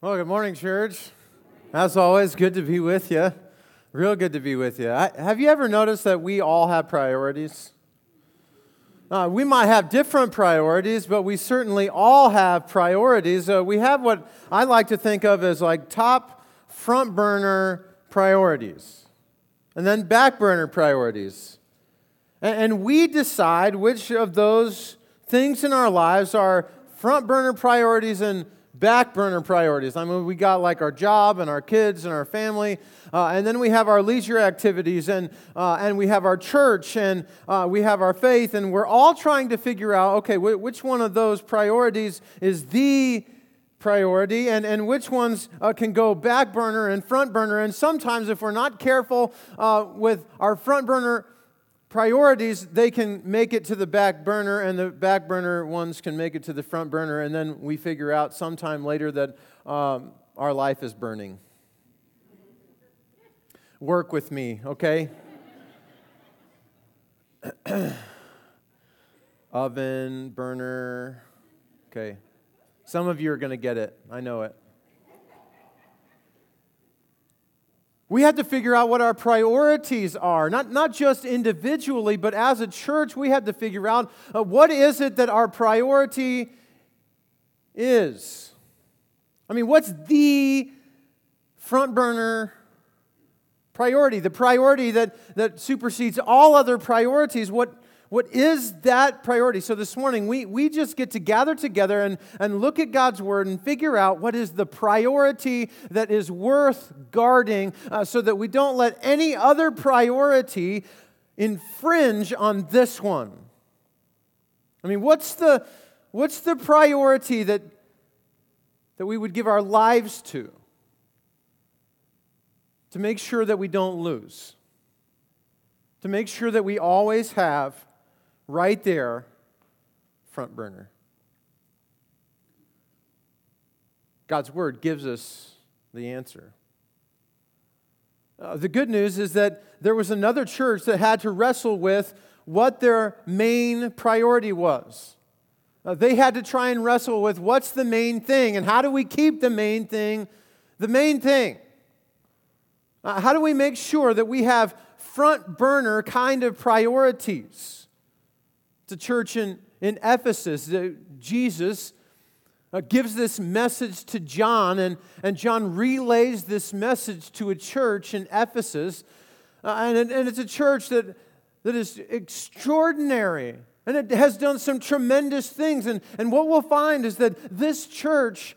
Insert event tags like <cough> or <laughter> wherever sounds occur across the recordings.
Well, good morning, church. As always, good to be with you. Real good to be with you. I, have you ever noticed that we all have priorities? Uh, we might have different priorities, but we certainly all have priorities. Uh, we have what I like to think of as like top front burner priorities, and then back burner priorities. And, and we decide which of those things in our lives are front burner priorities and back burner priorities. I mean, we got like our job and our kids and our family, uh, and then we have our leisure activities, and, uh, and we have our church, and uh, we have our faith, and we're all trying to figure out okay, wh- which one of those priorities is the priority and, and which ones uh, can go back burner and front burner. And sometimes, if we're not careful uh, with our front burner priorities, they can make it to the back burner, and the back burner ones can make it to the front burner, and then we figure out sometime later that um, our life is burning. Work with me, okay? Oven, burner, okay. Some of you are going to get it. I know it. We had to figure out what our priorities are, not, not just individually, but as a church, we had to figure out uh, what is it that our priority is. I mean, what's the front burner priority? The priority that, that supersedes all other priorities. What, what is that priority? So this morning, we, we just get to gather together and, and look at God's word and figure out what is the priority that is worth guarding uh, so that we don't let any other priority infringe on this one. I mean, what's the, what's the priority that, that we would give our lives to? To make sure that we don't lose. To make sure that we always have right there, front burner. God's word gives us the answer. Uh, the good news is that there was another church that had to wrestle with what their main priority was. Uh, they had to try and wrestle with what's the main thing and how do we keep the main thing the main thing? Uh, how do we make sure that we have front burner kind of priorities? The church in, in Ephesus. Jesus uh, gives this message to John, and, and John relays this message to a church in Ephesus. Uh, and, and it's a church that, that is extraordinary and it has done some tremendous things. And, and what we'll find is that this church,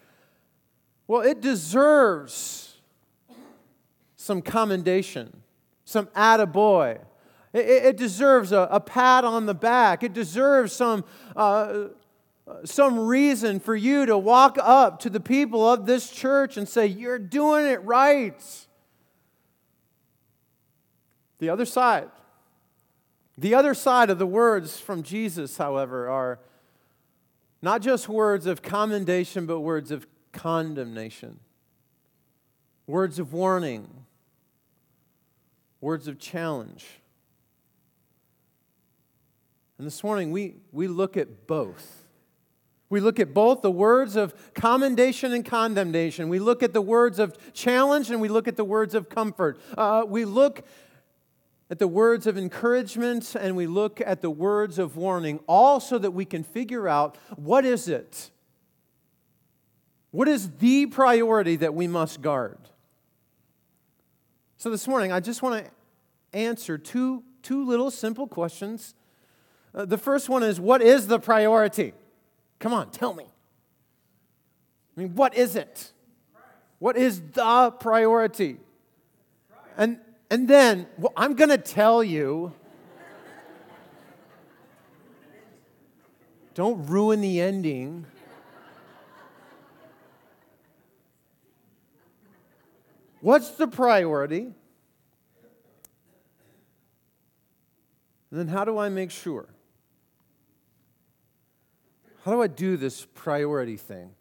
well, it deserves some commendation, some attaboy. It, it deserves a, a, pat on the back. It deserves some, uh, some reason for you to walk up to the people of this church and say, You're doing it right. The other side, the other side of the words from Jesus, however, are not just words of commendation, but words of condemnation, words of warning, words of challenge. And this morning, we, we look at both. We look at both the words of commendation and condemnation. We look at the words of challenge and we look at the words of comfort. Uh, we look at the words of encouragement and we look at the words of warning, all so that we can figure out what is it? What is the priority that we must guard? So this morning, I just want to answer two, two little simple questions uh, the first one is what is the priority? Come on, tell me. I mean, what is it? What is the priority? And, and then, well, I'm going to tell you. Don't ruin the ending. What's the priority? And then, how do I make sure? How do I do this priority thing?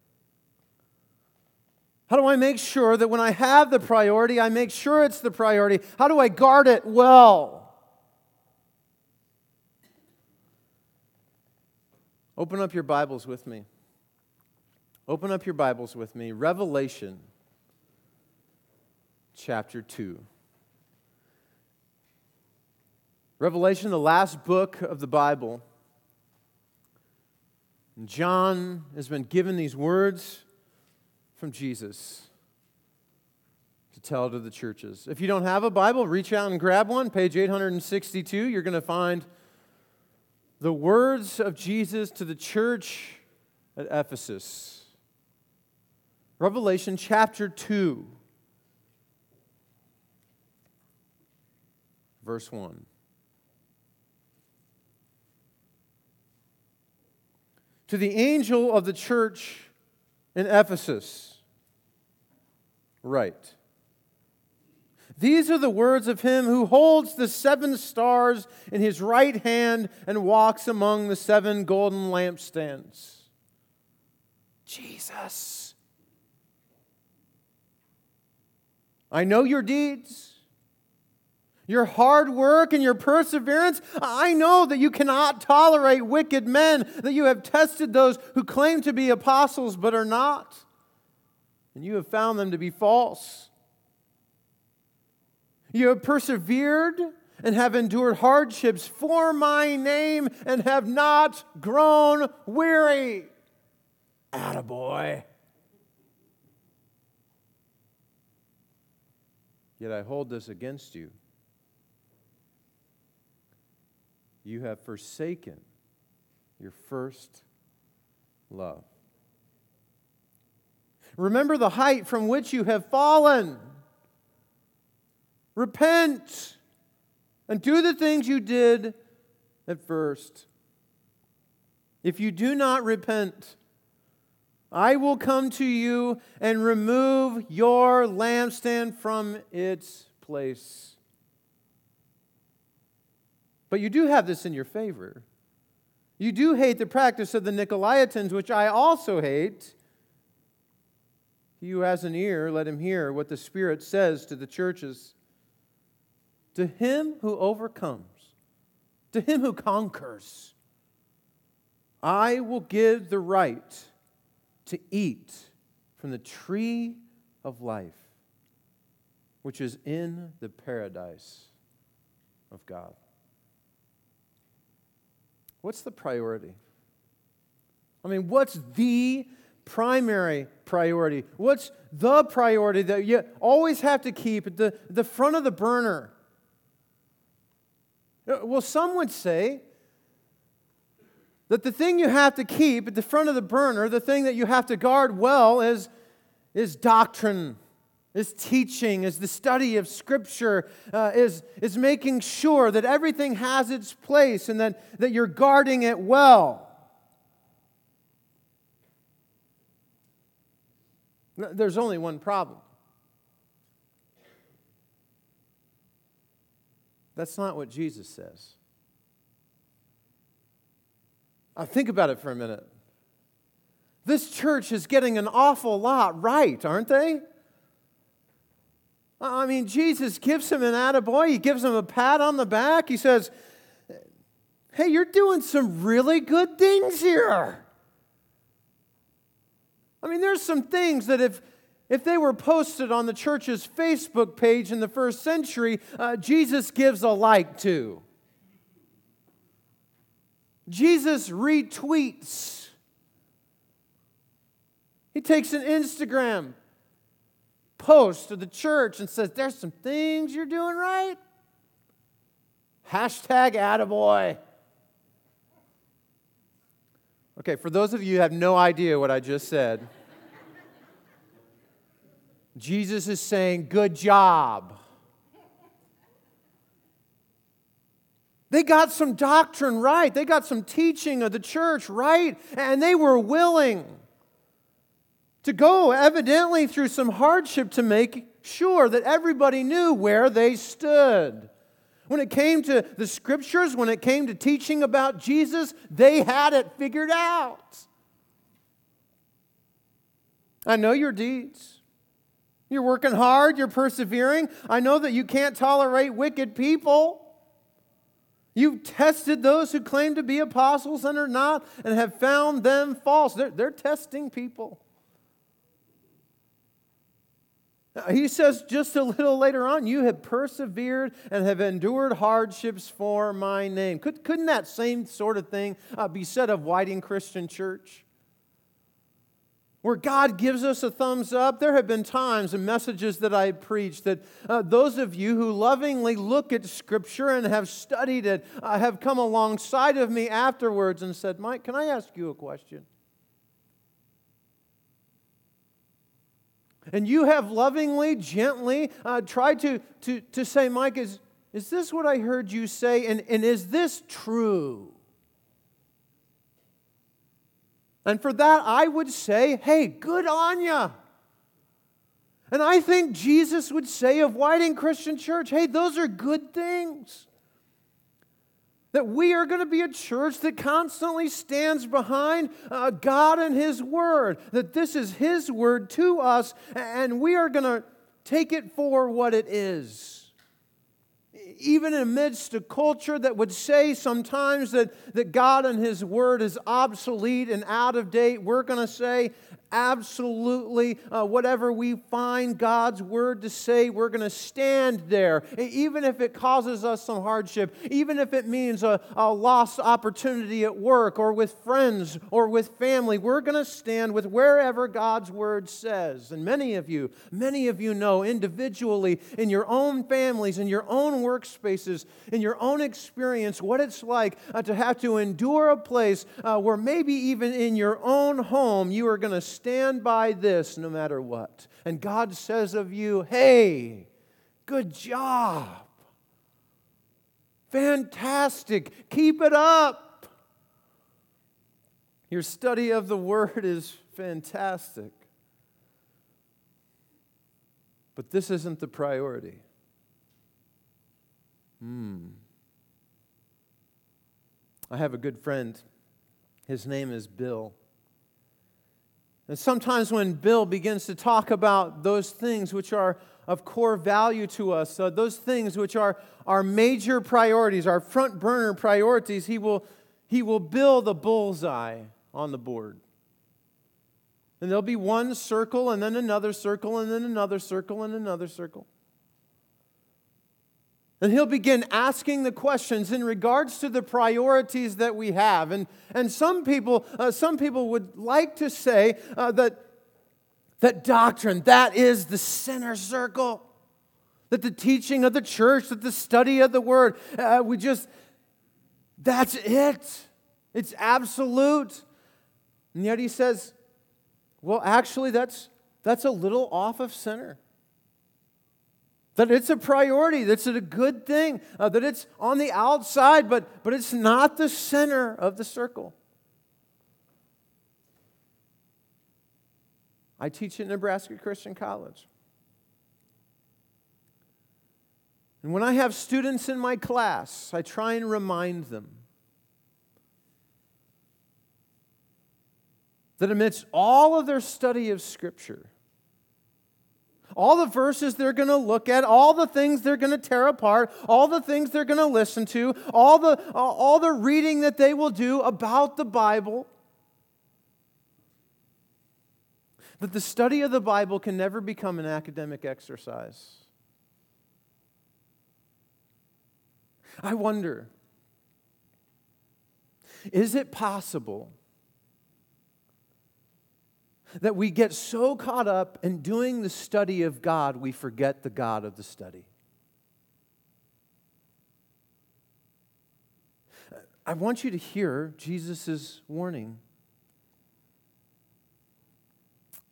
How do I make sure that when I have the priority, I make sure it's the priority? How do I guard it well? Open up your Bibles with me. Open up your Bibles with me. Revelation chapter 2. Revelation, the last book of the Bible. John has been given these words from Jesus to tell to the churches. If you don't have a Bible, reach out and grab one. Page 862, you're going to find the words of Jesus to the church at Ephesus. Revelation chapter 2, verse 1. To the angel of the church in Ephesus, write. These are the words of him who holds the seven stars in his right hand and walks among the seven golden lampstands. Jesus. I know your deeds your hard work and your perseverance. I know that you cannot tolerate wicked men, that you have tested those who claim to be apostles but are not, and you have found them to be false. You have persevered and have endured hardships for my name and have not grown weary. Attaboy. Yet I hold this against you you have forsaken your first love. Remember the height from which you have fallen. Repent and do the things you did at first. If you do not repent, I will come to you and remove your lampstand from its place. But you do have this in your favor. You do hate the practice of the Nicolaitans, which I also hate. He who has an ear, let him hear what the Spirit says to the churches. To him who overcomes, to him who conquers, I will give the right to eat from the tree of life, which is in the paradise of God. What's the priority? I mean, what's the primary priority? What's the priority that you always have to keep at the, the front of the burner? Uh, well, some would say that the thing you have to keep at the front of the burner, the thing that you have to guard well, is, is doctrine is teaching, is the study of Scripture, uh, is, is making sure that everything has its place and that, that you're guarding it well. There's only one problem. That's not what Jesus says. Now, think about it for a minute. This church is getting an awful lot right, aren't they? I mean, Jesus gives him an attaboy. He gives him a pat on the back. He says, Hey, you're doing some really good things here. I mean, there's some things that if, if they were posted on the church's Facebook page in the first century, uh, Jesus gives a like to. Jesus retweets. He takes an Instagram post to the church and says, There's some things you're doing right. Hashtag attaboy. Okay, for those of you who have no idea what I just said, Jesus is saying, Good job. They got some doctrine right. They got some teaching of the church right. And they were willing to go, evidently through some hardship, to make sure that everybody knew where they stood. When it came to the scriptures, when it came to teaching about Jesus, they had it figured out. I know your deeds. You're working hard, you're persevering. I know that you can't tolerate wicked people. You've tested those who claim to be apostles and are not and have found them false. They're, they're testing people. He says just a little later on, you have persevered and have endured hardships for my name. Could, couldn't that same sort of thing uh, be said of Whiting Christian Church? Where God gives us a thumbs up. There have been times and messages that I preached that uh, those of you who lovingly look at Scripture and have studied it uh, have come alongside of me afterwards and said, Mike, can I ask you a question? And you have lovingly, gently uh, tried to, to, to say, Mike, is, is this what I heard you say? And, and is this true? And for that, I would say, hey, good on. And I think Jesus would say of Whiting Christian Church, hey, those are good things. That we are going to be a church that constantly stands behind uh, God and His Word. That this is His Word to us, and we are going to take it for what it is even amidst a culture that would say sometimes that, that God and His Word is obsolete and out of date, we're going to say, absolutely uh, whatever we find God's word to say, we're going to stand there, even if it causes us some hardship, even if it means a, a lost opportunity at work or with friends or with family. We're going to stand with wherever God's word says. And many of you, many of you know individually in your own families, in your own workspaces, in your own experience, what it's like uh, to have to endure a place uh, where maybe even in your own home you are going to stand by this no matter what. And God says of you, hey, good job. Fantastic. Keep it up. Your study of the Word is fantastic. But this isn't the priority. Hmm. I have a good friend. His name is Bill. And sometimes when Bill begins to talk about those things which are of core value to us, uh, those things which are our major priorities, our front burner priorities, he will, he will build a bullseye on the board. And there'll be one circle, and then another circle, and then another circle, and another circle. And he'll begin asking the questions in regards to the priorities that we have. And, and some, people, uh, some people would like to say uh, that, that doctrine, that is the center circle. That the teaching of the church, that the study of the word, uh, we just, that's it. It's absolute. And yet he says, well, actually, that's, that's a little off of center. That it's a priority, that's a good thing, uh, that it's on the outside, but, but it's not the center of the circle. I teach at Nebraska Christian College. And when I have students in my class, I try and remind them that amidst all of their study of Scripture, all the verses they're going to look at, all the things they're going to tear apart, all the things they're going to listen to, all the, all the reading that they will do about the Bible. That the study of the Bible can never become an academic exercise. I wonder is it possible that we get so caught up in doing the study of God, we forget the God of the study. I want you to hear Jesus' warning.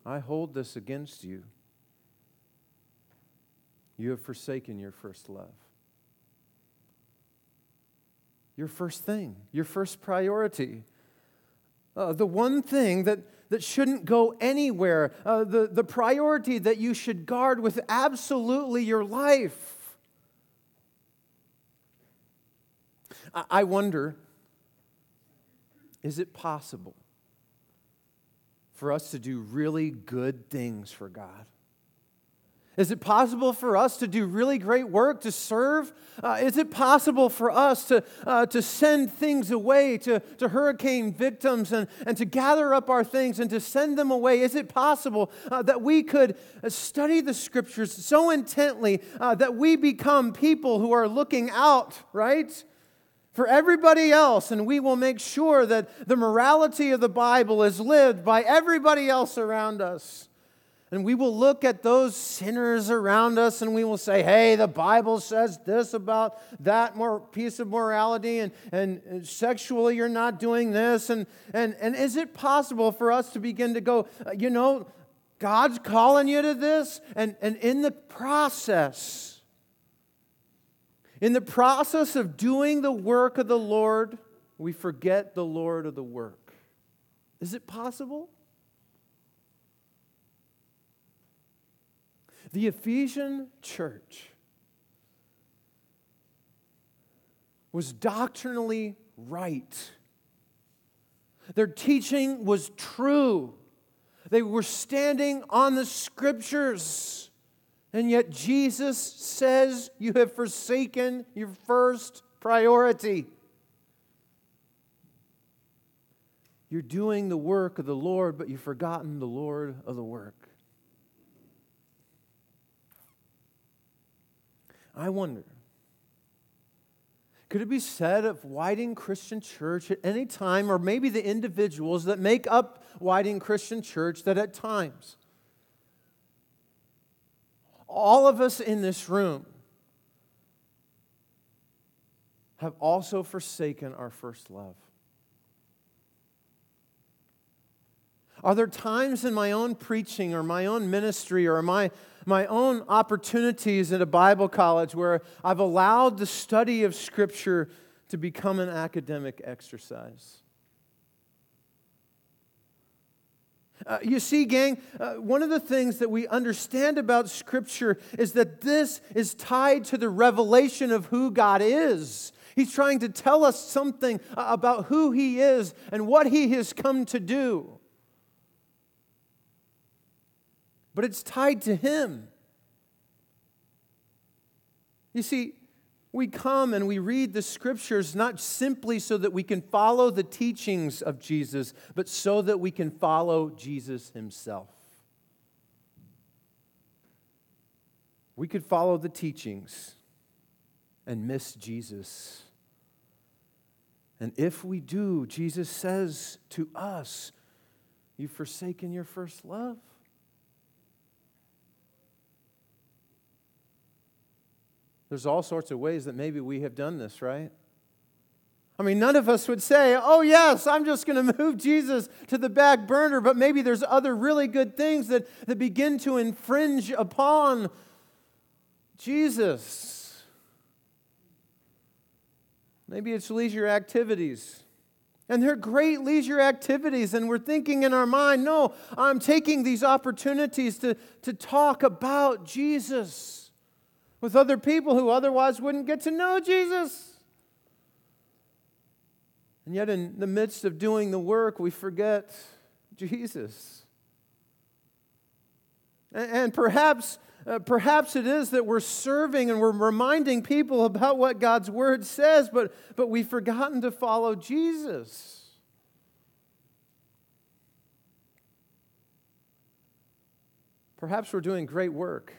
I hold this against you. You have forsaken your first love. Your first thing, your first priority. Uh, the one thing that that shouldn't go anywhere, uh, the, the priority that you should guard with absolutely your life. I, I wonder is it possible for us to do really good things for God? Is it possible for us to do really great work, to serve? Uh, is it possible for us to, uh, to send things away to, to hurricane victims and, and to gather up our things and to send them away? Is it possible uh, that we could study the scriptures so intently uh, that we become people who are looking out, right? For everybody else, and we will make sure that the morality of the Bible is lived by everybody else around us. And we will look at those sinners around us and we will say, hey, the Bible says this about that more piece of morality, and, and, sexually you're not doing this. And, and, and is it possible for us to begin to go, uh, you know, God's calling you to this? And, and in the process, in the process of doing the work of the Lord, we forget the Lord of the work. Is it possible? The Ephesian church was doctrinally right. Their teaching was true. They were standing on the scriptures. And yet Jesus says you have forsaken your first priority. You're doing the work of the Lord, but you've forgotten the Lord of the work. I wonder could it be said of Whiting Christian Church at any time, or maybe the individuals that make up Whiting Christian Church, that at times, all of us in this room have also forsaken our first love? Are there times in my own preaching or my own ministry or my, my own opportunities at a Bible college where I've allowed the study of Scripture to become an academic exercise? Uh, you see, gang, uh, one of the things that we understand about Scripture is that this is tied to the revelation of who God is. He's trying to tell us something uh, about who He is and what He has come to do. But it's tied to Him. You see, we come and we read the scriptures not simply so that we can follow the teachings of Jesus, but so that we can follow Jesus Himself. We could follow the teachings and miss Jesus. And if we do, Jesus says to us, You've forsaken your first love. There's all sorts of ways that maybe we have done this, right? I mean, none of us would say, oh, yes, I'm just going <laughs> to move Jesus to the back burner, but maybe there's other really good things that, that begin to infringe upon Jesus. Maybe it's leisure activities. And they're great leisure activities, and we're thinking in our mind, no, I'm taking these opportunities to, to talk about Jesus with other people who otherwise wouldn't get to know Jesus. And yet, in the midst of doing the work, we forget Jesus. And perhaps, uh, perhaps it is that we're serving and we're reminding people about what God's word says, but, but we've forgotten to follow Jesus. Perhaps we're doing great work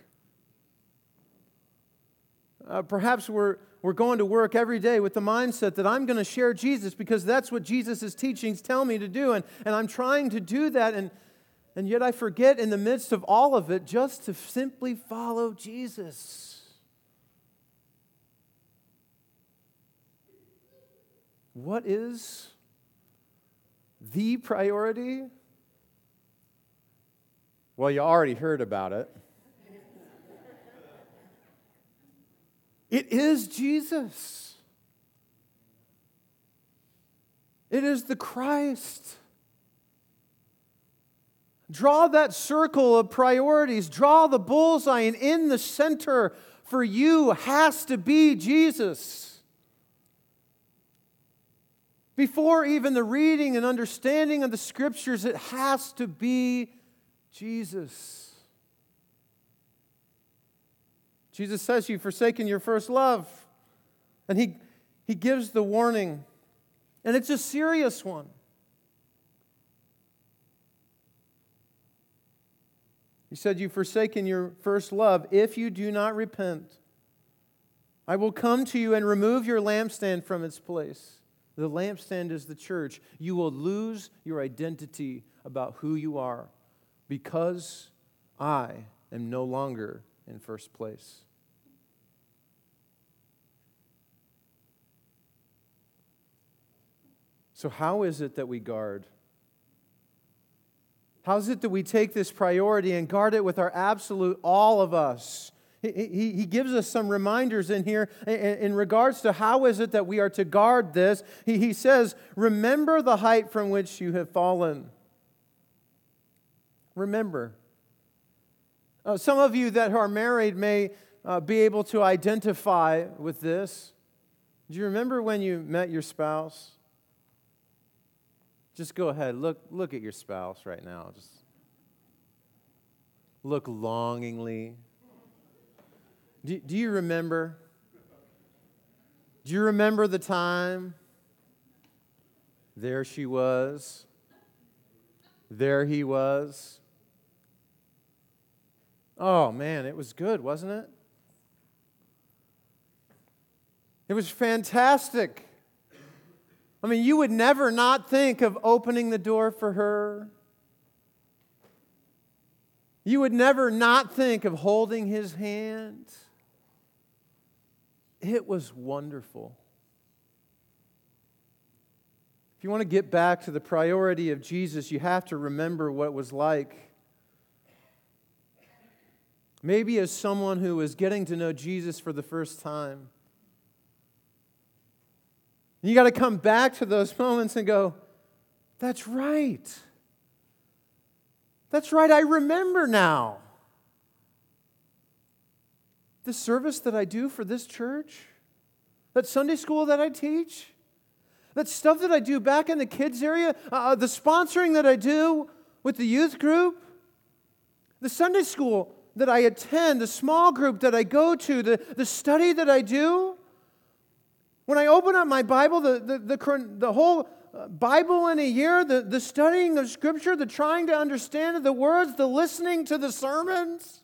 uh, perhaps we're, we're going to work every day with the mindset that I'm going to share Jesus because that's what Jesus' teachings tell me to do. And, and I'm trying to do that. And, and yet I forget in the midst of all of it just to simply follow Jesus. What is the priority? Well, you already heard about it. It is Jesus. It is the Christ. Draw that circle of priorities, draw the bullseye, and in the center for you has to be Jesus. Before even the reading and understanding of the scriptures, it has to be Jesus. Jesus says, You've forsaken your first love. And he, he gives the warning, and it's a serious one. He said, You've forsaken your first love. If you do not repent, I will come to you and remove your lampstand from its place. The lampstand is the church. You will lose your identity about who you are because I am no longer in first place. So, how is it that we guard? How is it that we take this priority and guard it with our absolute all of us? He, he, he gives us some reminders in here in, in regards to how is it that we are to guard this. He, he says, Remember the height from which you have fallen. Remember. Uh, some of you that are married may uh, be able to identify with this. Do you remember when you met your spouse? Just go ahead. Look, look at your spouse right now. Just look longingly. Do, do you remember? Do you remember the time? There she was. There he was. Oh man, it was good, wasn't it? It was fantastic. I mean, you would never not think of opening the door for her. You would never not think of holding his hand. It was wonderful. If you want to get back to the priority of Jesus, you have to remember what it was like. Maybe as someone who is getting to know Jesus for the first time. You got to come back to those <laughs> moments and go, that's right. That's right, I remember now. The service that I do for this church, that Sunday school that I teach, that stuff that I do back in the kids' area, uh, uh the sponsoring that I do with the youth group, the Sunday school that I attend, the small group that I go to, the, the study that I do. When I open up my Bible, the, the, the, the whole uh, Bible in a year, the, the studying of Scripture, the trying to understand the words, the listening to the sermons,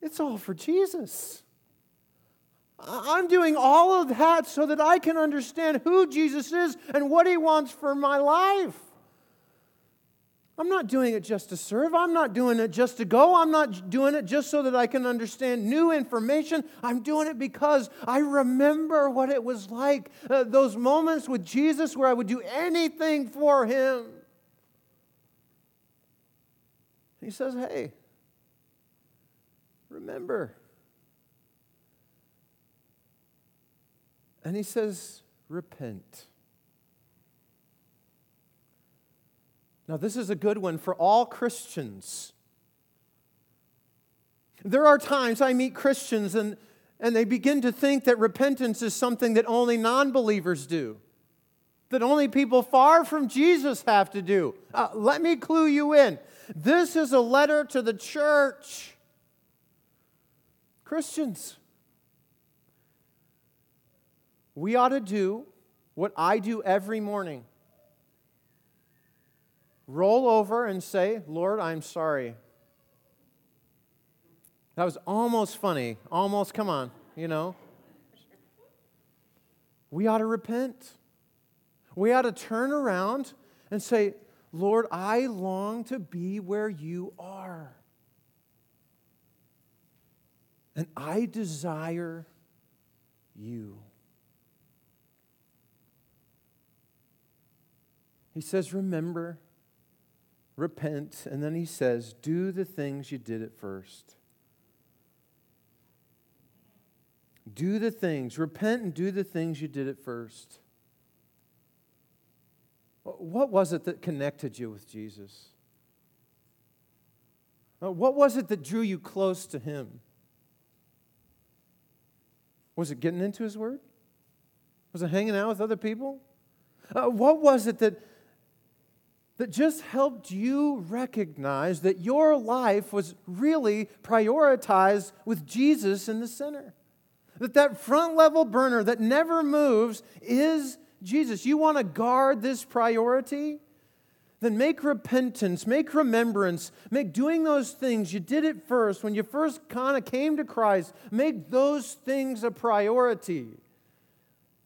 it's all for Jesus. I'm doing all of that so that I can understand who Jesus is and what he wants for my life. I'm not doing it just to serve. I'm not doing it just to go. I'm not doing it just so that I can understand new information. I'm doing it because I remember what it was like uh, those moments with Jesus where I would do anything for him. He says, Hey, remember. And he says, Repent. Now, this is a good one for all Christians. There are times I meet Christians and, and they begin to think that repentance is something that only non believers do, that only people far from Jesus have to do. Uh, let me clue you in. This is a letter to the church. Christians, we ought to do what I do every morning roll over and say, Lord, I'm sorry. That was almost funny. Almost, come on, you know. We ought to repent. We ought to turn around and say, Lord, I long to be where you are. And I desire you. He says, Remember repent, and then he says, do the things you did at first. Do the things, repent and do the things you did at first. What was it that connected you with Jesus? Uh, what was it that drew you close to him? Was it getting into his word? Was it hanging out with other people? Uh, what was it that that just helped you recognize that your life was really prioritized with Jesus in the center. That that front level burner that never moves is Jesus. You want to guard this priority? Then make repentance, make remembrance, make doing those things. You did it first when you first kind of came to Christ. Make those things a priority.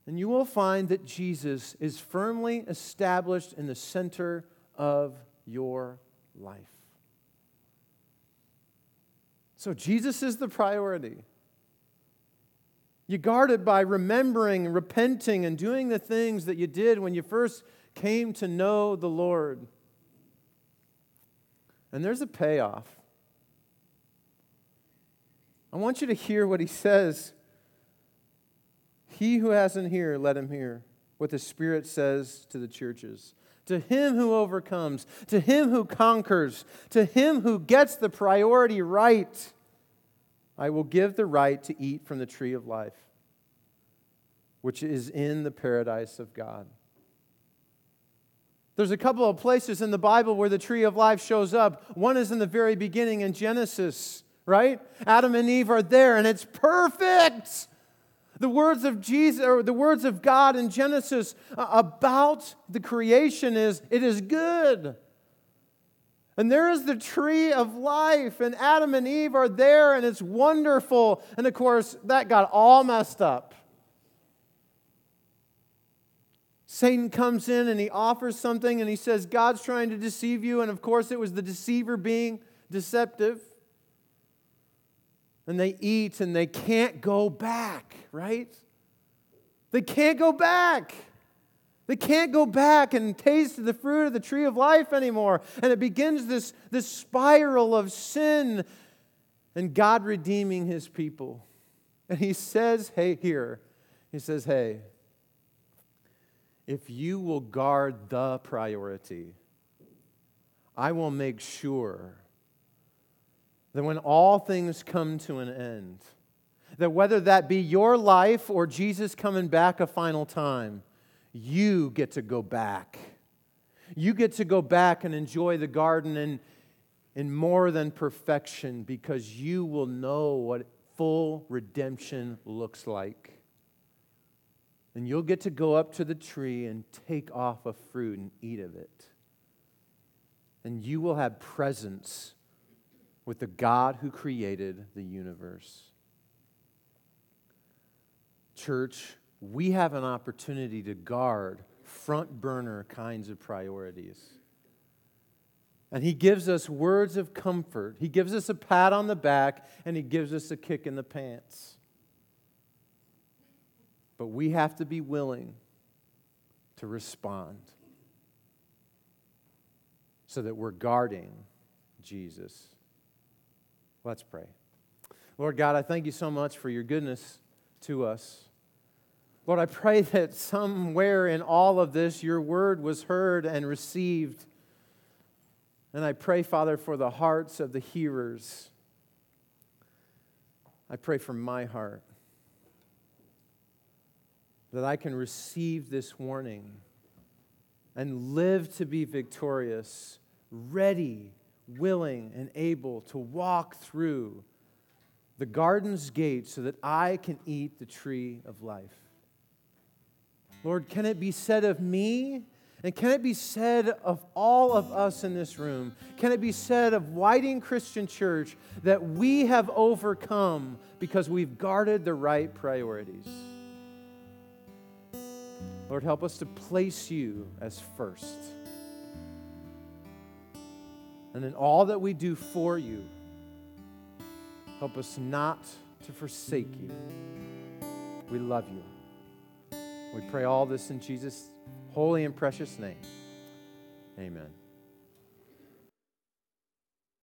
And you will find that Jesus is firmly established in the center of your life. So Jesus is the priority. You guard it by remembering, repenting, and doing the things that you did when you first came to know the Lord. And there's a payoff. I want you to hear what he says. He who hasn't hear, let him hear what the Spirit says to the churches. To him who overcomes, to him who conquers, to him who gets the priority right, I will give the right to eat from the tree of life, which is in the paradise of God. There's a couple of places in the Bible where the tree of life shows up. One is in the very beginning in Genesis, right? Adam and Eve are there, and it's perfect. The words of Jesus or the words of God in Genesis uh, about the creation is it is good. And there is the tree of life, and Adam and Eve are there, and it's wonderful. And of course, that got all messed up. Satan comes in and he offers something and he says, God's trying to deceive you. And of course, it was the deceiver being deceptive. And they eat and they can't go back, right? They can't go back. They can't go back and taste the fruit of the tree of life anymore. And it begins this, this spiral of sin and God redeeming his people. And he says, hey, here, he says, hey, if you will guard the priority, I will make sure that when all things come to an end, that whether that be your life or Jesus coming back a final time, you get to go back. You get to go back and enjoy the garden in, in more than perfection because you will know what full redemption looks like and you'll get to go up to the tree and take off a fruit and eat of it. And you will have presence with the God who created the universe. Church, we have an opportunity to guard front burner kinds of priorities. And he gives us words of comfort. He gives us a pat on the back, and he gives us a kick in the pants. But we have to be willing to respond so that we're guarding Jesus. Let's pray. Lord God, I thank you so much for your goodness to us. Lord, I pray <laughs> that somewhere in all of this, your word was heard and received. And I pray, Father, for the hearts of the hearers. I pray for my heart that I can receive this warning and live to be victorious, ready, willing, and able to walk through the garden's gate so that I can eat the tree of life. Lord, can it be said of me? And can it be said of all of us in this room? Can it be said of Whiting Christian Church that we have overcome because we've guarded the right priorities? Lord, help us to place you as first. And in all that we do for you, help us not to forsake you. We love you. We pray all this in Jesus' holy and precious name. Amen.